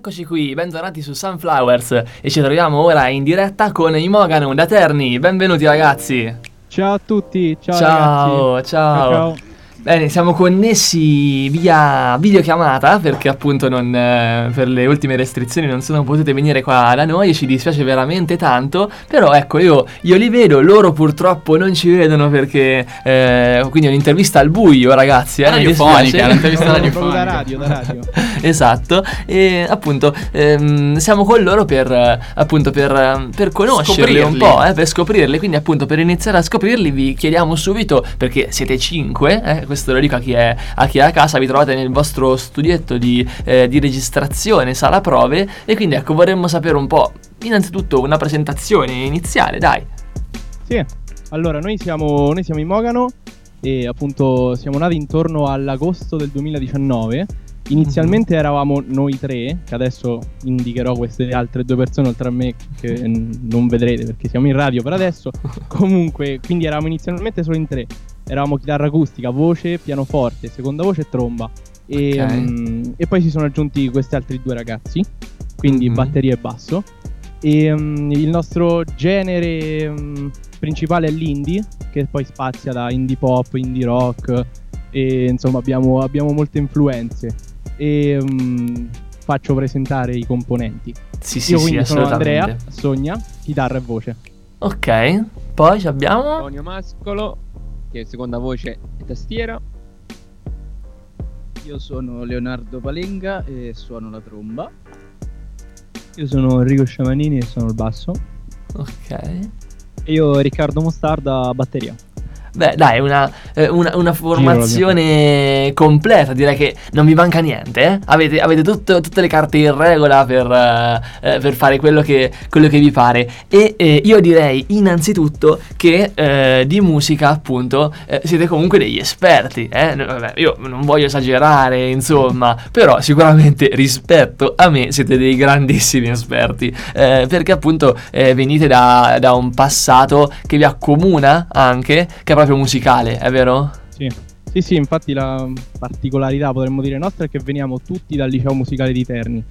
Eccoci qui, bentornati su Sunflowers e ci troviamo ora in diretta con Imogano da Terni. Benvenuti ragazzi. Ciao a tutti, ciao Ciao, ragazzi. ciao. ciao. Bene, siamo connessi via videochiamata perché appunto non, eh, per le ultime restrizioni non sono potute venire qua da noi e ci dispiace veramente tanto, però ecco io, io li vedo, loro purtroppo non ci vedono perché eh, quindi è un'intervista al buio ragazzi. Eh, Radiofonica, un'intervista No, radiofonica. da radio, da radio. esatto, e appunto ehm, siamo con loro per, appunto per, per conoscerli un Scoprirli. po', eh, per scoprirli, quindi appunto per iniziare a scoprirli vi chiediamo subito, perché siete cinque, eh, questo lo dico a chi, è, a chi è a casa, vi trovate nel vostro studietto di, eh, di registrazione, sala prove, e quindi ecco vorremmo sapere un po', innanzitutto una presentazione iniziale, dai. Sì, allora noi siamo, noi siamo in Mogano e appunto siamo nati intorno all'agosto del 2019. Inizialmente eravamo noi tre, che adesso indicherò queste altre due persone oltre a me che non vedrete perché siamo in radio per adesso. Comunque, quindi eravamo inizialmente solo in tre. Eravamo chitarra acustica, voce, pianoforte, seconda voce e tromba. E, Ok. mm, e poi si sono aggiunti questi altri due ragazzi, quindi Mhm. batteria e basso. E mm, il nostro genere mm, principale è l'indie, che poi spazia da indie pop, indie rock, e insomma abbiamo, abbiamo molte influenze. E faccio presentare i componenti. Sì, sì, Io sì, quindi sono assolutamente. Andrea, Sogna, chitarra e voce. Ok, poi ci abbiamo... Antonio Mascolo, che è seconda voce e tastiera. Io sono Leonardo Palenga e suono la tromba. Io sono Enrico Sciamanini e sono il basso. Ok. E io Riccardo Mostarda, batteria. Beh, dai, una, eh, una, una formazione completa, direi che non vi manca niente. eh? Avete, avete tutto- tutte le carte in regola per, eh, eh, per fare quello che, quello che vi pare. E eh, io direi innanzitutto che eh, di musica, appunto, siete comunque degli esperti. vabbè, io non voglio esagerare, insomma, però sicuramente rispetto a me siete dei grandissimi esperti. perché appunto venite da, da un passato che vi accomuna anche, che proprio musicale, è vero? Sì. Sì, sì, infatti la particolarità potremmo dire nostra è che veniamo tutti dal liceo musicale di Terni.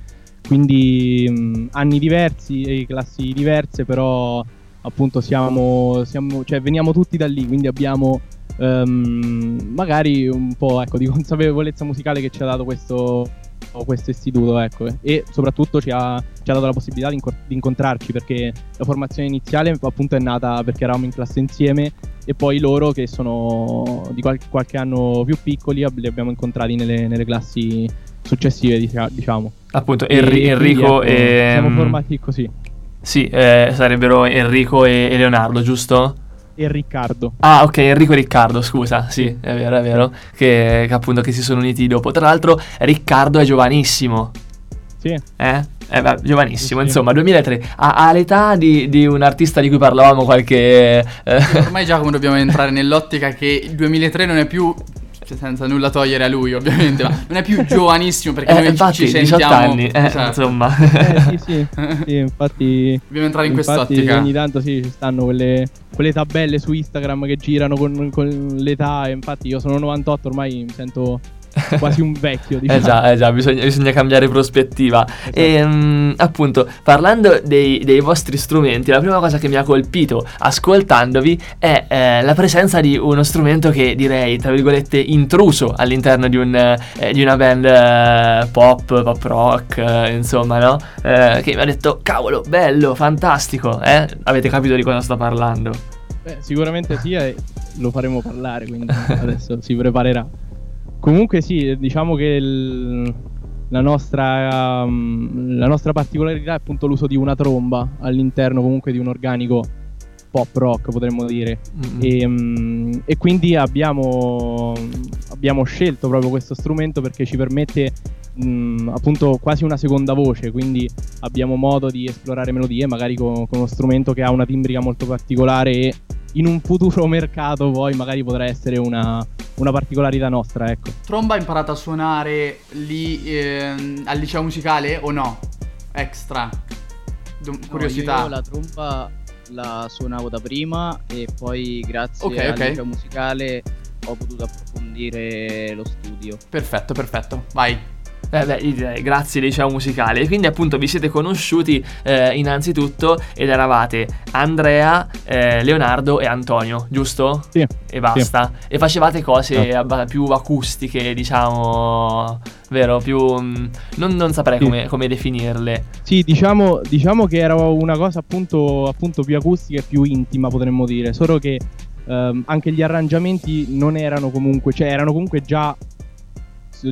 Quindi mh, anni diversi e classi diverse, però appunto siamo, siamo- cioè veniamo tutti da lì, quindi abbiamo ehm, magari un po' ecco, di consapevolezza musicale che ci ha dato questo, questo istituto, ecco, e soprattutto ci ha, ci ha dato la possibilità di incontrarci perché la formazione iniziale appunto è nata perché eravamo in classe insieme e poi loro che sono di qual- qualche anno più piccoli li abbiamo incontrati nelle, nelle classi successive dicia- diciamo Appunto, E Enri- quindi, Enrico ecco, e... siamo mm, formati così Sì, eh, sarebbero Enrico e, e Leonardo, giusto? e Riccardo Ah, ok, Enrico e Riccardo, scusa, sì, è vero, è vero, che, che appunto che si sono uniti dopo. Tra l'altro, Riccardo è giovanissimo, sì eh? Eh, beh, giovanissimo, Sì, sì. insomma, 2003, ha, ha l'età di, di un artista di cui parlavamo qualche... eh, Ormai Giacomo dobbiamo entrare nell'ottica che il 2003 non è più cioè, senza nulla togliere a lui ovviamente, ma non è più giovanissimo perché eh, noi infatti, ci 18 sentiamo anni, eh, Esatto. insomma. Eh, sì, sì, sì, infatti Dobbiamo entrare in infatti quest'ottica. ogni tanto sì ci stanno quelle, quelle tabelle su Instagram che girano con, con l'età e infatti io sono 98 ormai mi sento quasi un vecchio diciamo. Eh già, eh già, bisogna, bisogna cambiare prospettiva. Esatto. E mm, appunto, parlando dei, dei vostri strumenti, la prima cosa che mi ha colpito ascoltandovi è eh, la presenza di uno strumento che direi, tra virgolette, intruso all'interno di, un, eh, di una band eh, pop, pop rock, eh, insomma, no? Eh, che mi ha detto, cavolo, bello, fantastico, eh? Avete capito di cosa sto parlando? Beh, sicuramente sì, e lo faremo parlare, quindi adesso si preparerà. Comunque sì, diciamo che il- la, nostra, um, la nostra particolarità è appunto l'uso di una tromba all'interno comunque di un organico pop rock, potremmo dire. Mm. E, mm, e quindi abbiamo, abbiamo scelto proprio questo strumento perché ci permette mm, appunto quasi una seconda voce, quindi abbiamo modo di esplorare melodie magari con, con uno strumento che ha una timbrica molto particolare e in un futuro mercato poi magari potrà essere una, una particolarità nostra, ecco. Tromba hai imparato a suonare lì ehm, al liceo musicale o no? Extra. Du- No, curiosità. io la tromba la suonavo da prima e poi grazie Ok, al ok. liceo musicale ho potuto approfondire lo studio. Perfetto, perfetto. Vai. Eh beh, io direi grazie liceo musicale. Quindi appunto vi siete conosciuti eh, innanzitutto ed eravate Andrea, eh, Leonardo e Antonio, giusto? Sì. E basta. E facevate cose Ah. abba- più acustiche, diciamo, vero? Più... mm, non, non saprei Sì. come, come definirle. Sì, diciamo, diciamo che era una cosa appunto, appunto più acustica e più intima, potremmo dire. Solo che ehm, anche gli arrangiamenti non erano comunque, cioè erano comunque già,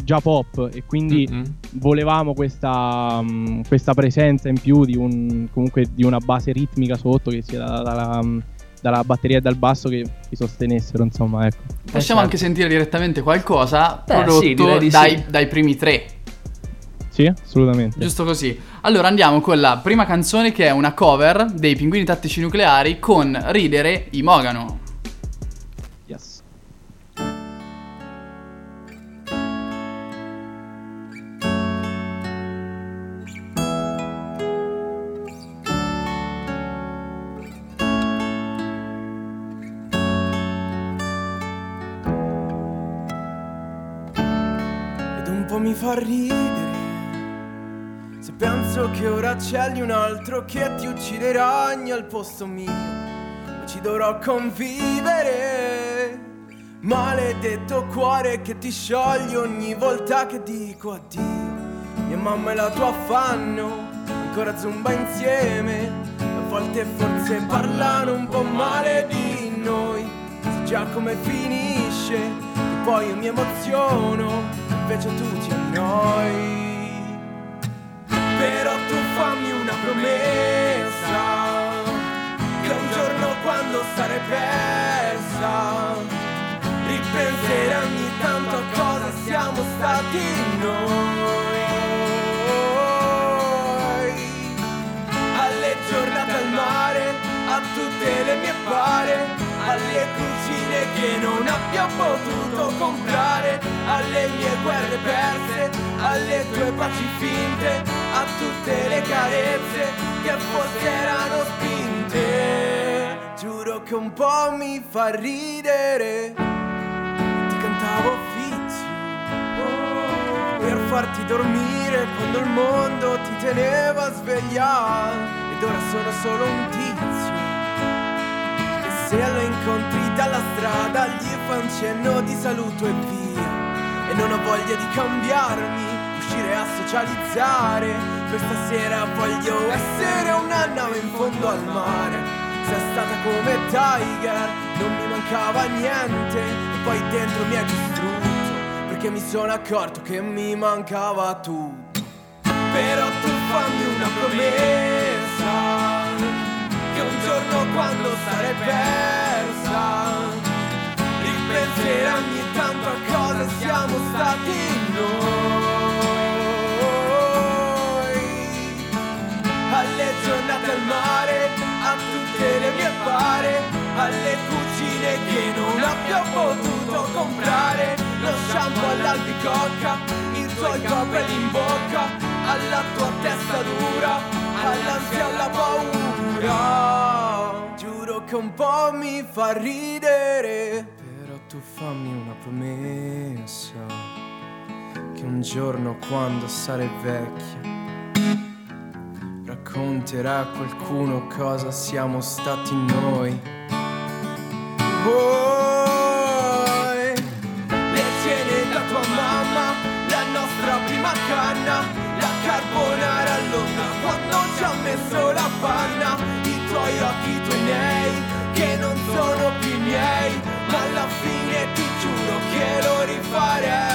già pop e quindi Mm-mm. volevamo questa, mm, questa presenza in più di, un, comunque di una base ritmica sotto che sia da- dalla, mm, dalla batteria e dal basso che si sostenessero, insomma, ecco. Possiamo certo. anche sentire direttamente qualcosa Beh, prodotto sì, di dai, sì. dai primi tre. Sì, assolutamente. Giusto così. Allora andiamo con la prima canzone che è una cover dei Pinguini Tattici Nucleari con Ridere i fa ridere. Se penso che ora scegli un altro che ti uccideranno al posto mio, ma ci dovrò convivere. Maledetto cuore che ti sciogli ogni volta che dico addio. Mia mamma e la tua fanno ancora zumba insieme. A volte forse parlano un po' male di noi. Sai già come finisce, e poi io mi emoziono, invece tu ti annoi. Però tu fammi una promessa, che un giorno quando sarai persa, ripenserai ogni tanto a cosa siamo stati noi. Alle giornate al mare, a tutte le mie pare, alle cucine che abbia potuto comprare, alle mie guerre perse, alle tue paci finte, a tutte le carezze che forse erano spinte. Giuro che un po' mi fa ridere, ti cantavo Fizio per farti dormire quando il mondo ti teneva a svegliare ed ora sono solo un che se lo incontri dalla strada gli fa un cenno di saluto e via. E non ho voglia di cambiarmi uscire a socializzare. Questa sera voglio essere una nave in fondo al mare. Sei stata come Tiger non mi mancava niente. E poi dentro mi hai distrutto perché mi sono accorto che mi mancava tutto. Però tu fammi una promessa, che un giorno quando sarai persa, tutte le mie pare, alle cucine che non abbia potuto comprare, lo shampoo all'albicocca, i tuoi capelli in bocca, alla tua testa dura, all'ansia alla paura. Giuro che un po' mi fa ridere, però tu fammi una promessa, che un giorno quando sarai vecchia racconterà a qualcuno cosa siamo stati noi. Poi le cene da tua mamma, la nostra prima canna, la carbonara all'onda quando ci ha messo la panna, i tuoi occhi, i tuoi nei, che non sono più miei, ma alla fine ti giuro che lo rifarei.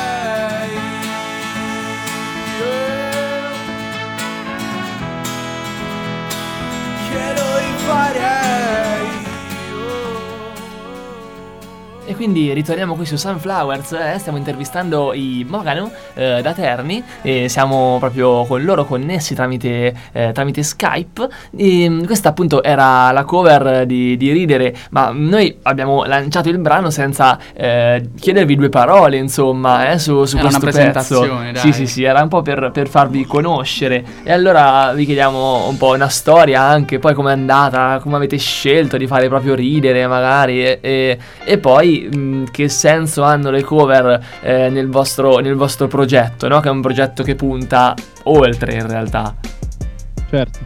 Quindi ritorniamo qui su Sunflowers, eh, stiamo intervistando i Mogano eh, da Terni e siamo proprio con loro connessi tramite, eh, tramite Skype. E, mm, questa appunto era la cover di, di Ridere, ma noi abbiamo lanciato il brano senza eh, chiedervi due parole, insomma, eh, su, su Era una questo pezzo. presentazione. Sì, sì, sì, era un po' per, per farvi conoscere. E allora vi chiediamo un po' una storia anche, poi com'è andata, come avete scelto di fare proprio Ridere magari e, e- e poi che senso hanno le cover eh, nel, vostro, nel vostro progetto, no? Che è un progetto che punta oltre in realtà. Certo.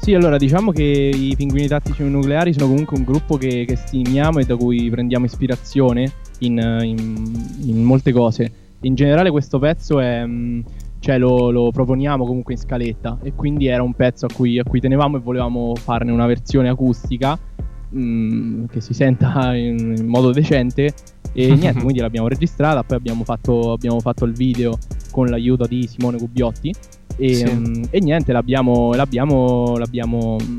Sì, allora diciamo che i pinguini tattici nucleari sono comunque un gruppo che, che stimiamo e da cui prendiamo ispirazione in, in- in molte cose. In generale questo pezzo è, cioè lo, lo proponiamo comunque in scaletta e quindi era un pezzo a cui, a cui tenevamo e volevamo farne una versione acustica mh, che si senta in, in modo decente e niente, quindi l'abbiamo registrata, poi abbiamo fatto, abbiamo fatto il video con l'aiuto di Simone Gubbiotti e, Sì. mm, e niente, l'abbiamo, l'abbiamo, l'abbiamo, mm,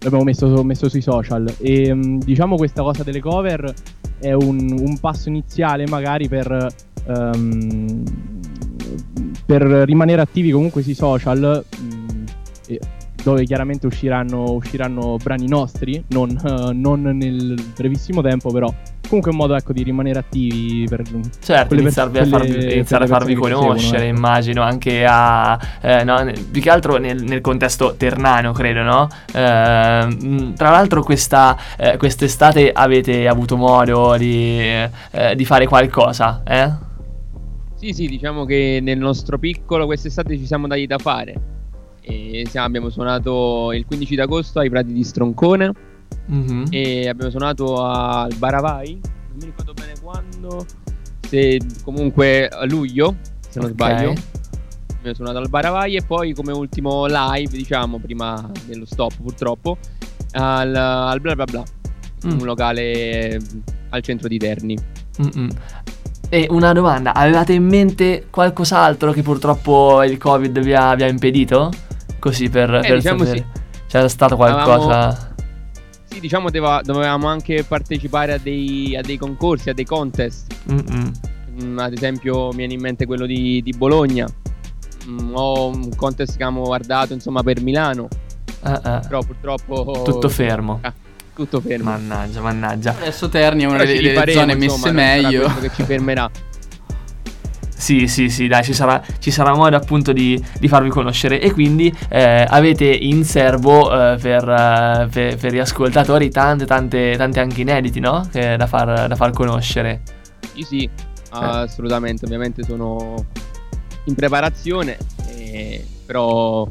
l'abbiamo messo, messo sui social. E mm, diciamo questa cosa delle cover è un, un passo iniziale magari per, ehm, per rimanere attivi comunque sui social. mm, e- dove chiaramente usciranno, usciranno brani nostri, non, eh, non nel brevissimo tempo, però comunque è un modo ecco, di rimanere attivi per, Certo, quelle iniziarvi pers- a farvi, quelle- iniziare a farvi conoscere, seguono, ecco. immagino, anche a... eh, no, più che altro nel, nel contesto ternano, credo, no? Eh, tra l'altro questa, eh, quest'estate avete avuto modo di, eh, di fare qualcosa, eh? Sì, sì, diciamo che nel nostro piccolo quest'estate ci siamo dati da fare. E siamo- abbiamo suonato il 15 d'agosto ai Prati di Stroncone Mhm. e abbiamo suonato al Baravai, non mi ricordo bene quando, se comunque a luglio, se non Ok. sbaglio. Abbiamo suonato al Baravai e poi come ultimo live, diciamo, prima dello stop purtroppo, al, al bla bla bla, Mm. un locale al centro di Terni. Mm-mm. E una domanda, avevate in mente qualcos'altro che purtroppo il Covid vi ha, vi ha impedito? Così per, per diciamo sapere. C'era stato qualcosa... Sì, diciamo deva- dovevamo anche partecipare a dei, a dei concorsi, a dei contest. Mm-mm. Mm, ad esempio, mi viene in mente quello di, di Bologna. Mm, o un contest che abbiamo guardato insomma per Milano. Ah, ah. Però purtroppo. Tutto fermo. Ah, tutto fermo. Mannaggia, mannaggia. Adesso Terni è una delle, rifaremo, zone insomma, messe non sarà meglio. questo che ci fermerà. Sì, sì, sì, dai, ci sarà, ci sarà modo appunto di, di farvi conoscere. E quindi eh, avete in serbo eh, per, eh, per- per gli ascoltatori tante, tante, tante anche inediti, no? Che da far, da far conoscere. Sì, sì, assolutamente. Ovviamente sono in preparazione. eh, però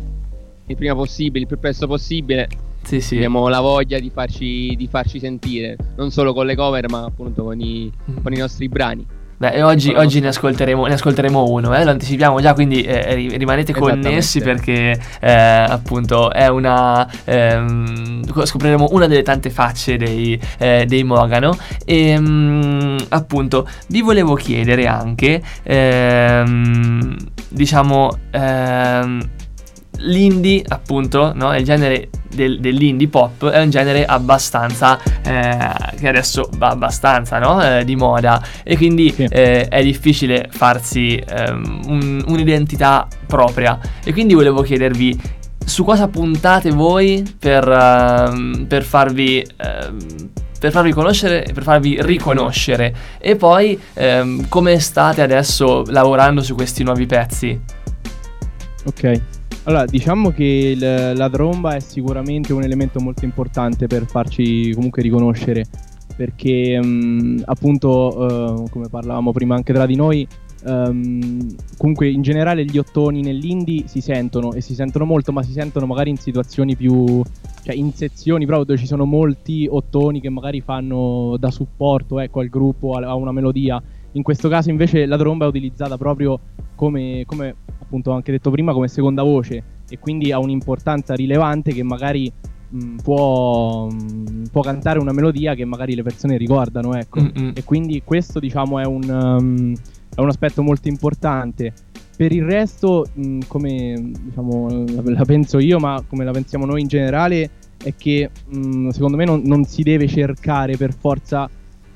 il prima possibile, il più presto possibile. Sì, sì. Abbiamo la voglia di farci, di farci sentire. Non solo con le cover, ma appunto con i, con i nostri brani. Beh, oggi, oggi ne, ascolteremo, ne ascolteremo uno, eh? lo anticipiamo già, quindi eh, ri- rimanete connessi perché eh, appunto è una... ehm, scopriremo una delle tante facce dei, eh, dei Mogano e mm, appunto vi volevo chiedere anche, ehm, diciamo, ehm, l'indie appunto, no? il genere del- dell'indie pop è un genere abbastanza, eh, che adesso va abbastanza no? Eh, di moda e quindi Sì. eh, è difficile farsi ehm, un- un'identità propria. E quindi volevo chiedervi su cosa puntate voi per, ehm, per farvi. ehm, per farvi conoscere e per farvi riconoscere e poi ehm, come state adesso lavorando su questi nuovi pezzi? Ok. Allora, diciamo che il- la tromba è sicuramente un elemento molto importante per farci comunque riconoscere, perché mh, appunto, eh, come parlavamo prima anche tra di noi, ehm, comunque in generale gli ottoni nell'indie si sentono e si sentono molto, ma si sentono magari in situazioni più, cioè in sezioni proprio dove ci sono molti ottoni che magari fanno da supporto ecco, al gruppo, a, a una melodia. In questo caso invece la tromba è utilizzata proprio come, come appunto anche detto prima, come seconda voce e quindi ha un'importanza rilevante che magari mh, può, mh, può cantare una melodia che magari le persone ricordano, ecco. Mm-mm. E quindi questo diciamo è un, um, è un aspetto molto importante. Per il resto, mh, come diciamo, la, la penso io, ma come la pensiamo noi in generale, è che mh, secondo me non, non si deve cercare per forza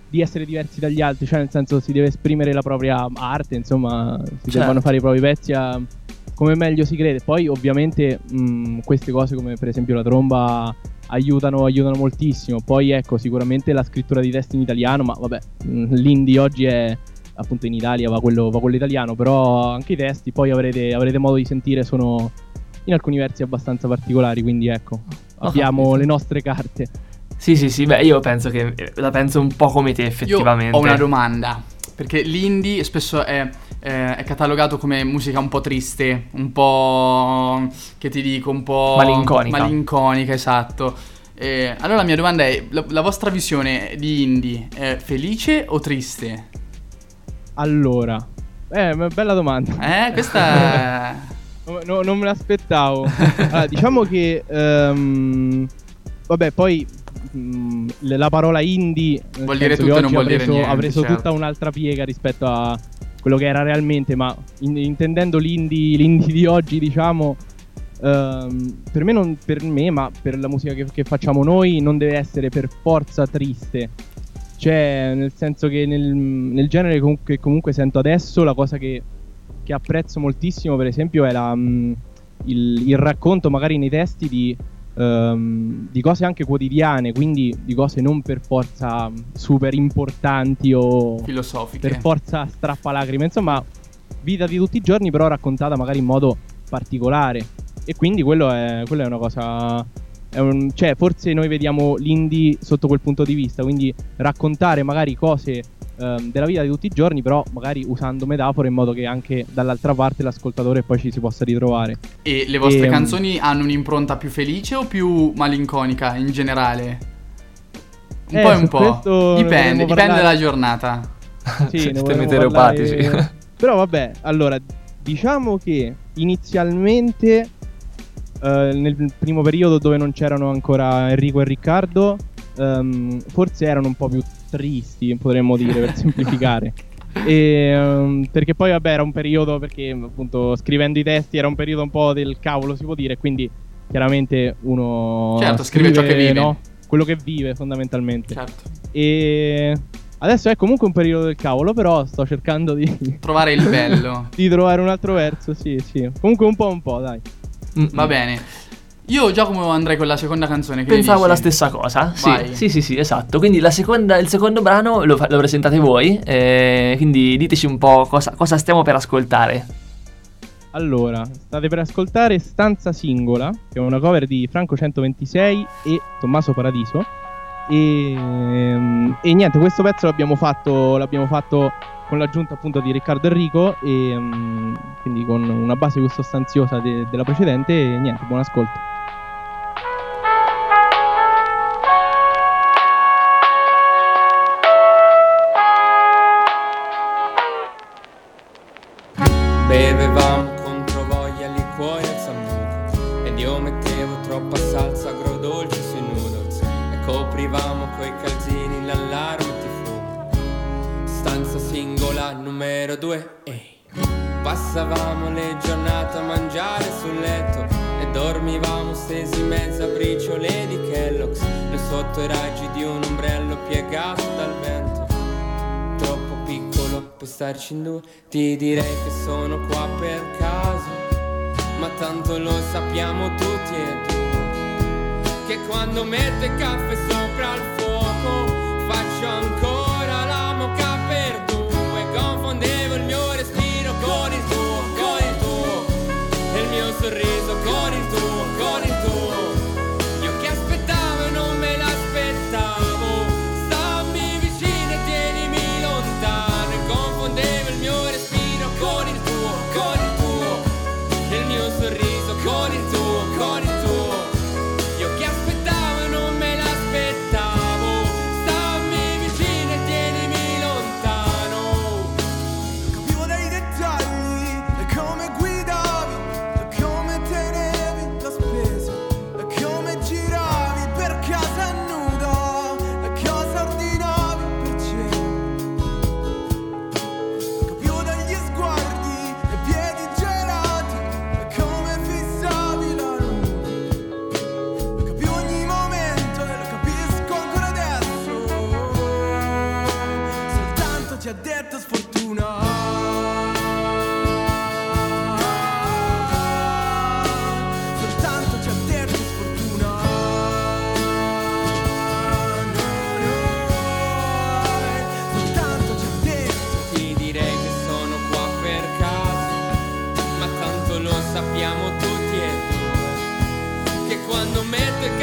di essere diversi dagli altri, cioè nel senso si deve esprimere la propria arte, insomma, si Certo. devono fare i propri pezzi a- come meglio si crede. Poi ovviamente mh, queste cose come per esempio la tromba aiutano, aiutano moltissimo. Poi ecco, sicuramente la scrittura di testi in italiano, ma vabbè, mh, l'indie oggi è appunto in Italia, va quello, va quello italiano, però anche i testi poi avrete, avrete modo di sentire sono in alcuni versi abbastanza particolari, quindi ecco, Ho abbiamo capito. le nostre carte. Sì, sì, sì, beh, io penso che eh, la penso un po' come te, Io effettivamente. ho una domanda. Perché l'indie spesso è, eh, è catalogato come musica un po' triste, un po'. che ti dico, un po'. Malinconica. Malinconica, esatto. Eh, allora la mia domanda è: la, la vostra visione di indie è felice o triste? Allora, eh, bella domanda. Eh, questa è. No, no, non me l'aspettavo. Allora, diciamo che. ehm, vabbè, poi. Le- la parola indie nel Vuol dire tutto e non vuol ha dire preso, niente, ha preso certo. tutta un'altra piega rispetto a quello che era realmente. Ma in- intendendo l'indie, l'indie di oggi, diciamo. ehm, per me, non, per me, ma per la musica che, che facciamo noi, non deve essere per forza triste. Cioè, nel senso che nel, nel genere com- che comunque sento adesso, la cosa che, che apprezzo moltissimo, per esempio, è la, mm, il, il racconto, magari nei testi, di, ehm, di cose anche quotidiane, quindi di cose non per forza mm, super importanti o filosofiche. per forza strappalacrime, insomma, vita di tutti i giorni, però raccontata magari in modo particolare. E quindi quello è, quello è una cosa. è un- cioè, forse noi vediamo l'indie sotto quel punto di vista, quindi raccontare magari cose ehm, della vita di tutti i giorni, però magari usando metafore in modo che anche dall'altra parte l'ascoltatore poi ci si possa ritrovare. E le vostre Ehm. canzoni hanno un'impronta più felice o più malinconica in generale? Un Eh, po' e un su po'. Dipende, dipende dalla giornata. Sì, Siete ne vorremmo meteoropati, parlare- sì. Però vabbè, allora, diciamo che inizialmente eh, nel primo periodo dove non c'erano ancora Enrico e Riccardo, ehm, forse erano un po' più tristi, potremmo dire, per semplificare. E, ehm, perché poi vabbè era un periodo perché appunto scrivendo i testi era un periodo un po' del cavolo si può dire quindi chiaramente uno Certo, scrive ciò che vive. no? quello che vive fondamentalmente Certo. e adesso è comunque un periodo del cavolo, però sto cercando di, Trovare il bello. di trovare un altro verso, sì, sì. Comunque un po' un po', dai. Mm, Va bene. Io Giacomo andrei con la seconda canzone. Pensavo la stessa cosa. Sì, sì, sì, sì, esatto. Quindi la seconda- il secondo brano lo, lo presentate voi. eh, quindi diteci un po' cosa, cosa stiamo per ascoltare. Allora, state per ascoltare Stanza Singola, che è una cover di Franco 126 e Tommaso Paradiso. E, ehm, e niente, questo pezzo l'abbiamo fatto, l'abbiamo fatto con l'aggiunta appunto di Riccardo Enrico, e ehm, quindi con una base più sostanziosa de- della precedente. E niente, buon ascolto. Passavamo le giornate a mangiare sul letto E dormivamo stesi in mezzo a briciole di Kellogg's. Noi sotto i raggi di un ombrello piegato dal vento. Troppo piccolo per starci in due Ti direi che sono qua per caso. Ma tanto lo sappiamo tutti e due Che quando metto il caffè sopra quando metto il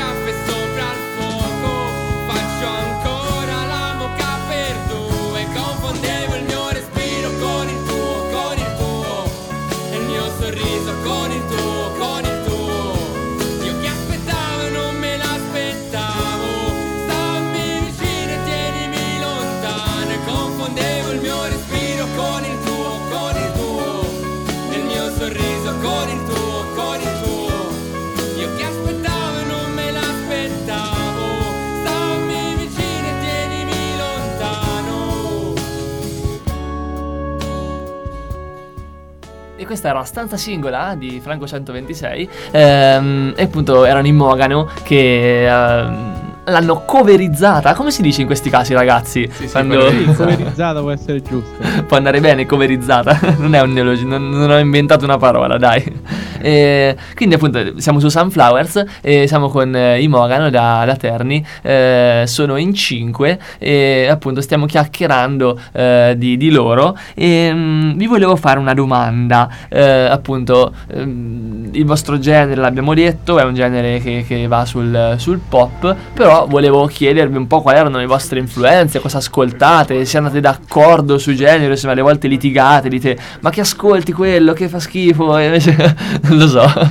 e questa era la stanza singola di Franco 126 ehm, e appunto erano in Mogano che ehm, l'hanno coverizzata. Come si dice in questi casi, ragazzi? Sì, sì, Quando- coverizzata. Può essere giusto. Può andare bene, coverizzata. non è un neologismo, non, non ho inventato una parola, dai. E quindi appunto siamo su Sunflowers e siamo con eh, i Mogano da, da Terni. eh, sono in cinque e appunto stiamo chiacchierando eh, di, di loro. E mm, vi volevo fare una domanda. Eh, appunto, ehm, il vostro genere l'abbiamo detto, è un genere che, che va sul, sul pop. Però volevo chiedervi un po' quali erano le vostre influenze, cosa ascoltate, se andate d'accordo sui generi, se alle volte litigate, dite ma che ascolti quello, che fa schifo, e invece non lo so.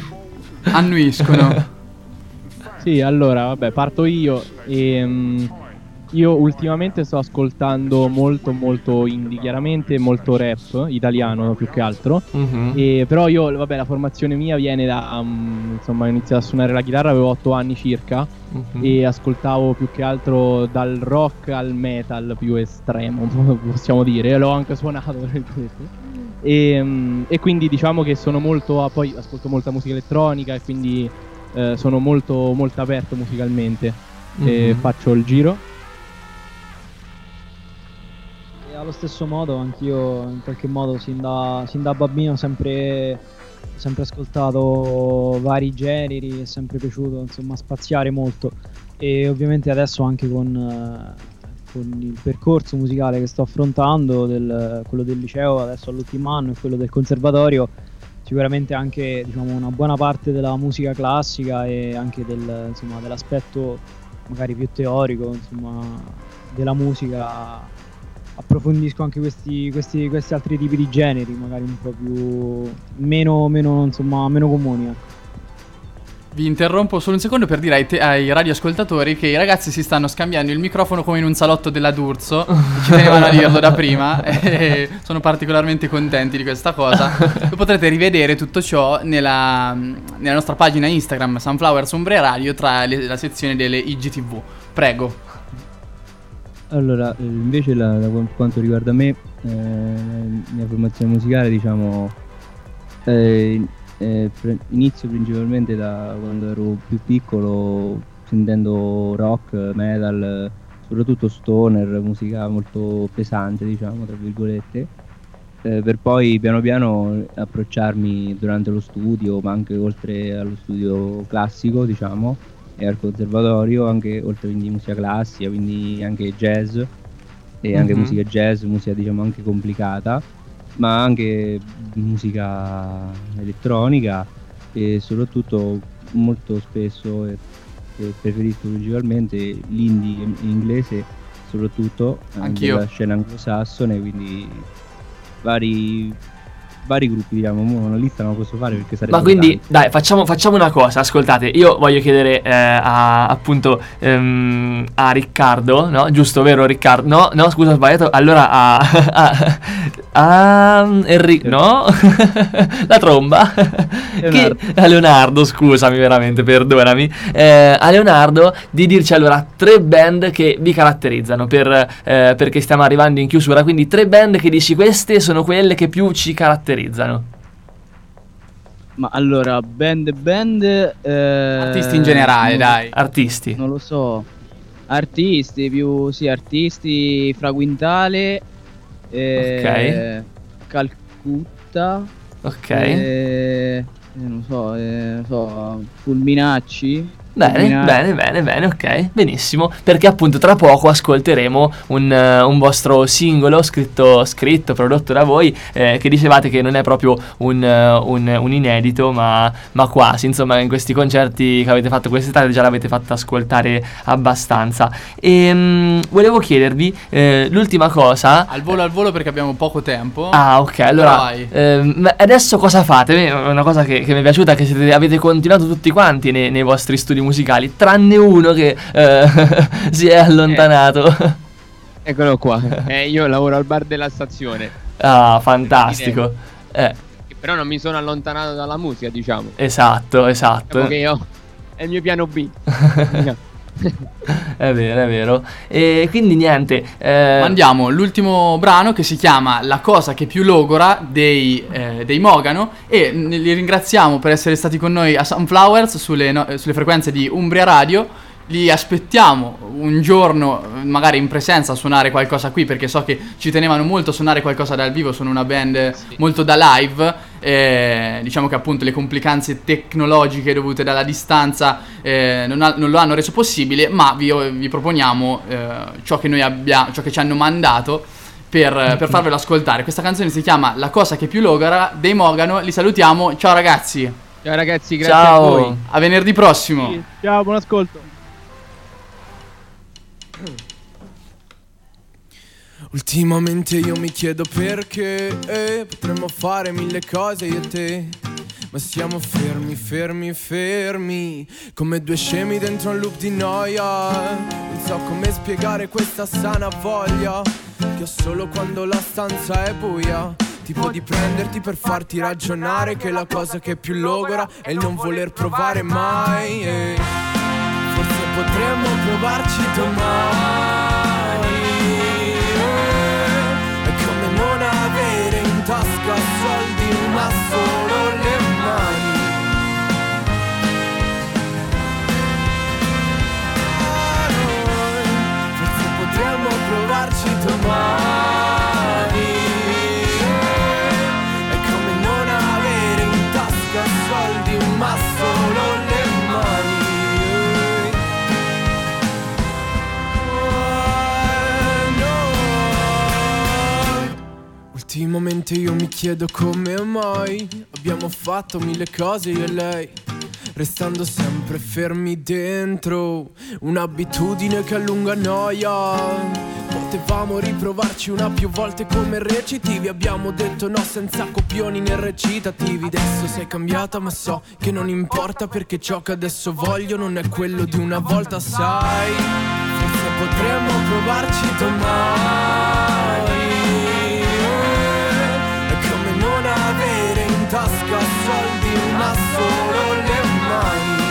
Annuiscono. Sì, allora, vabbè, parto io. E, io ultimamente sto ascoltando molto, molto indie, chiaramente, molto rap italiano più che altro. Mhm. E, però io, vabbè, la formazione mia viene da. um, insomma, ho iniziato a suonare la chitarra, avevo 8 anni circa. Mhm. E ascoltavo più che altro dal rock al metal più estremo, possiamo dire. L'ho anche suonato, tra virgolette. E, e quindi diciamo che sono molto. Poi ascolto molta musica elettronica e quindi eh, sono molto, molto aperto musicalmente. Mhm. faccio il giro. Allo stesso modo anch'io in qualche modo sin da, sin da bambino ho sempre, sempre ascoltato vari generi, è sempre piaciuto insomma spaziare molto. E ovviamente adesso anche con, eh, con il percorso musicale che sto affrontando, del- quello del liceo adesso all'ultimo anno e quello del conservatorio, sicuramente anche diciamo, una buona parte della musica classica e anche del, insomma, dell'aspetto magari più teorico insomma, della musica approfondisco anche questi, questi, questi altri tipi di generi, magari un po' più meno, meno, insomma, meno comuni. ecco. Vi interrompo solo un secondo per dire ai, te- ai radioascoltatori che i ragazzi si stanno scambiando il microfono come in un salotto della D'Urso. Ci tenevano a dirlo da prima e sono particolarmente contenti di questa cosa. E potrete rivedere tutto ciò nella, nella nostra pagina Instagram Sunflowers Umbre Radio tra le- la sezione delle IGTV. Prego. Allora, eh, invece la- da quan- quanto riguarda me, eh, la mia formazione musicale, diciamo, eh, eh, pre- inizio principalmente da quando ero più piccolo, sentendo rock, metal, soprattutto stoner, musica molto pesante, diciamo, tra virgolette, eh, per poi piano piano approcciarmi durante lo studio, ma anche oltre allo studio classico, diciamo, e al conservatorio, anche oltre quindi musica classica, quindi anche jazz e anche Mhm. musica jazz, musica diciamo anche complicata, ma anche musica elettronica e soprattutto molto spesso e, e preferisco principalmente l'indie in inglese soprattutto eh, Anch'io. della scena anglosassone, quindi vari vari gruppi, diciamo, mo una lista non la posso fare perché sarebbe Ma quindi, tanto. dai, facciamo, facciamo una cosa. Ascoltate, io voglio chiedere eh, a, appunto ehm, a Riccardo, no? Giusto, vero Riccardo? No, no, scusa, ho sbagliato. Allora a. a, a Enrico, no? La tromba. Leonardo. Che, a Leonardo, scusami, veramente, perdonami. Eh, a Leonardo di dirci allora tre band che vi caratterizzano per, eh, perché stiamo arrivando in chiusura. Quindi tre band che dici queste sono quelle che più ci caratterizzano. Ma allora, band band... eh, Artisti in generale, non- dai. Artisti. Non lo so. Artisti, più... Sì, artisti fra Quintale... eh, Calcutta... Ok. eh, non so, eh, non so, Fulminacci... Bene, Fulminacci. bene, bene, bene, ok, benissimo. Perché appunto tra poco ascolteremo un, eh, un vostro singolo scritto, scritto, prodotto da voi, eh, che dicevate che non è proprio un, eh, un- un inedito, ma, ma quasi. Insomma, in questi concerti che avete fatto quest'estate già l'avete fatto ascoltare abbastanza. E mm, volevo chiedervi eh, l'ultima cosa. Al volo al volo perché abbiamo poco tempo. Ah, ok. Allora, ma adesso cosa fate? Una cosa che, che mi è piaciuta è che siete- avete continuato tutti quanti nei, nei vostri studi musicali, tranne uno che eh, si è allontanato. Eccolo qua. Eh, io lavoro al bar della stazione. ah, fantastico. Eh, Però non mi sono allontanato dalla musica, diciamo. esatto, esatto. Diciamo che io è il mio piano B. È vero, è vero. E quindi niente. eh, Mandiamo l'ultimo brano che si chiama La cosa che più logora dei, eh, dei Mogano e li ringraziamo per essere stati con noi a Sunflowers sulle, no- sulle frequenze di Umbria Radio. Li aspettiamo un giorno, magari in presenza, a suonare qualcosa qui perché so che ci tenevano molto a suonare qualcosa dal vivo. Sono una band molto da live. eh, diciamo che appunto le complicanze tecnologiche dovute dalla distanza eh, non, ha- non lo hanno reso possibile, ma vi, vi proponiamo eh, ciò che noi abbiamo, ciò che ci hanno mandato per, per farvelo ascoltare. Questa canzone si chiama La cosa che più logora dei Mogano. Li salutiamo. Ciao ragazzi. Ciao ragazzi, grazie Ciao. a voi. A venerdì prossimo. Ciao, buon ascolto. Ultimamente io mi chiedo perché eh, potremmo fare mille cose io e te. Ma siamo fermi, fermi, fermi, come due scemi dentro un loop di noia. Non so come spiegare questa sana voglia che ho solo quando la stanza è buia. Tipo di prenderti per farti ragionare che la cosa che più logora è il non voler provare mai. eh. Potremmo provarci domani. È come non avere in tasca soldi, ma solo le mani. Forse potremmo provarci domani. Ultimamente io mi chiedo come mai abbiamo fatto mille cose io e lei. Restando sempre fermi dentro Un'abitudine che allunga noia Potevamo riprovarci una più volte come recitivi Abbiamo detto no senza copioni né recitativi. Adesso sei cambiata ma so che non importa Perché ciò che adesso voglio non è quello di una volta sai. Forse potremmo provarci domani soldi ma solo le mani.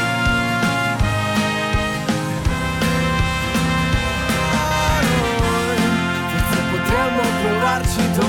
Noi Forse potremmo provarci domani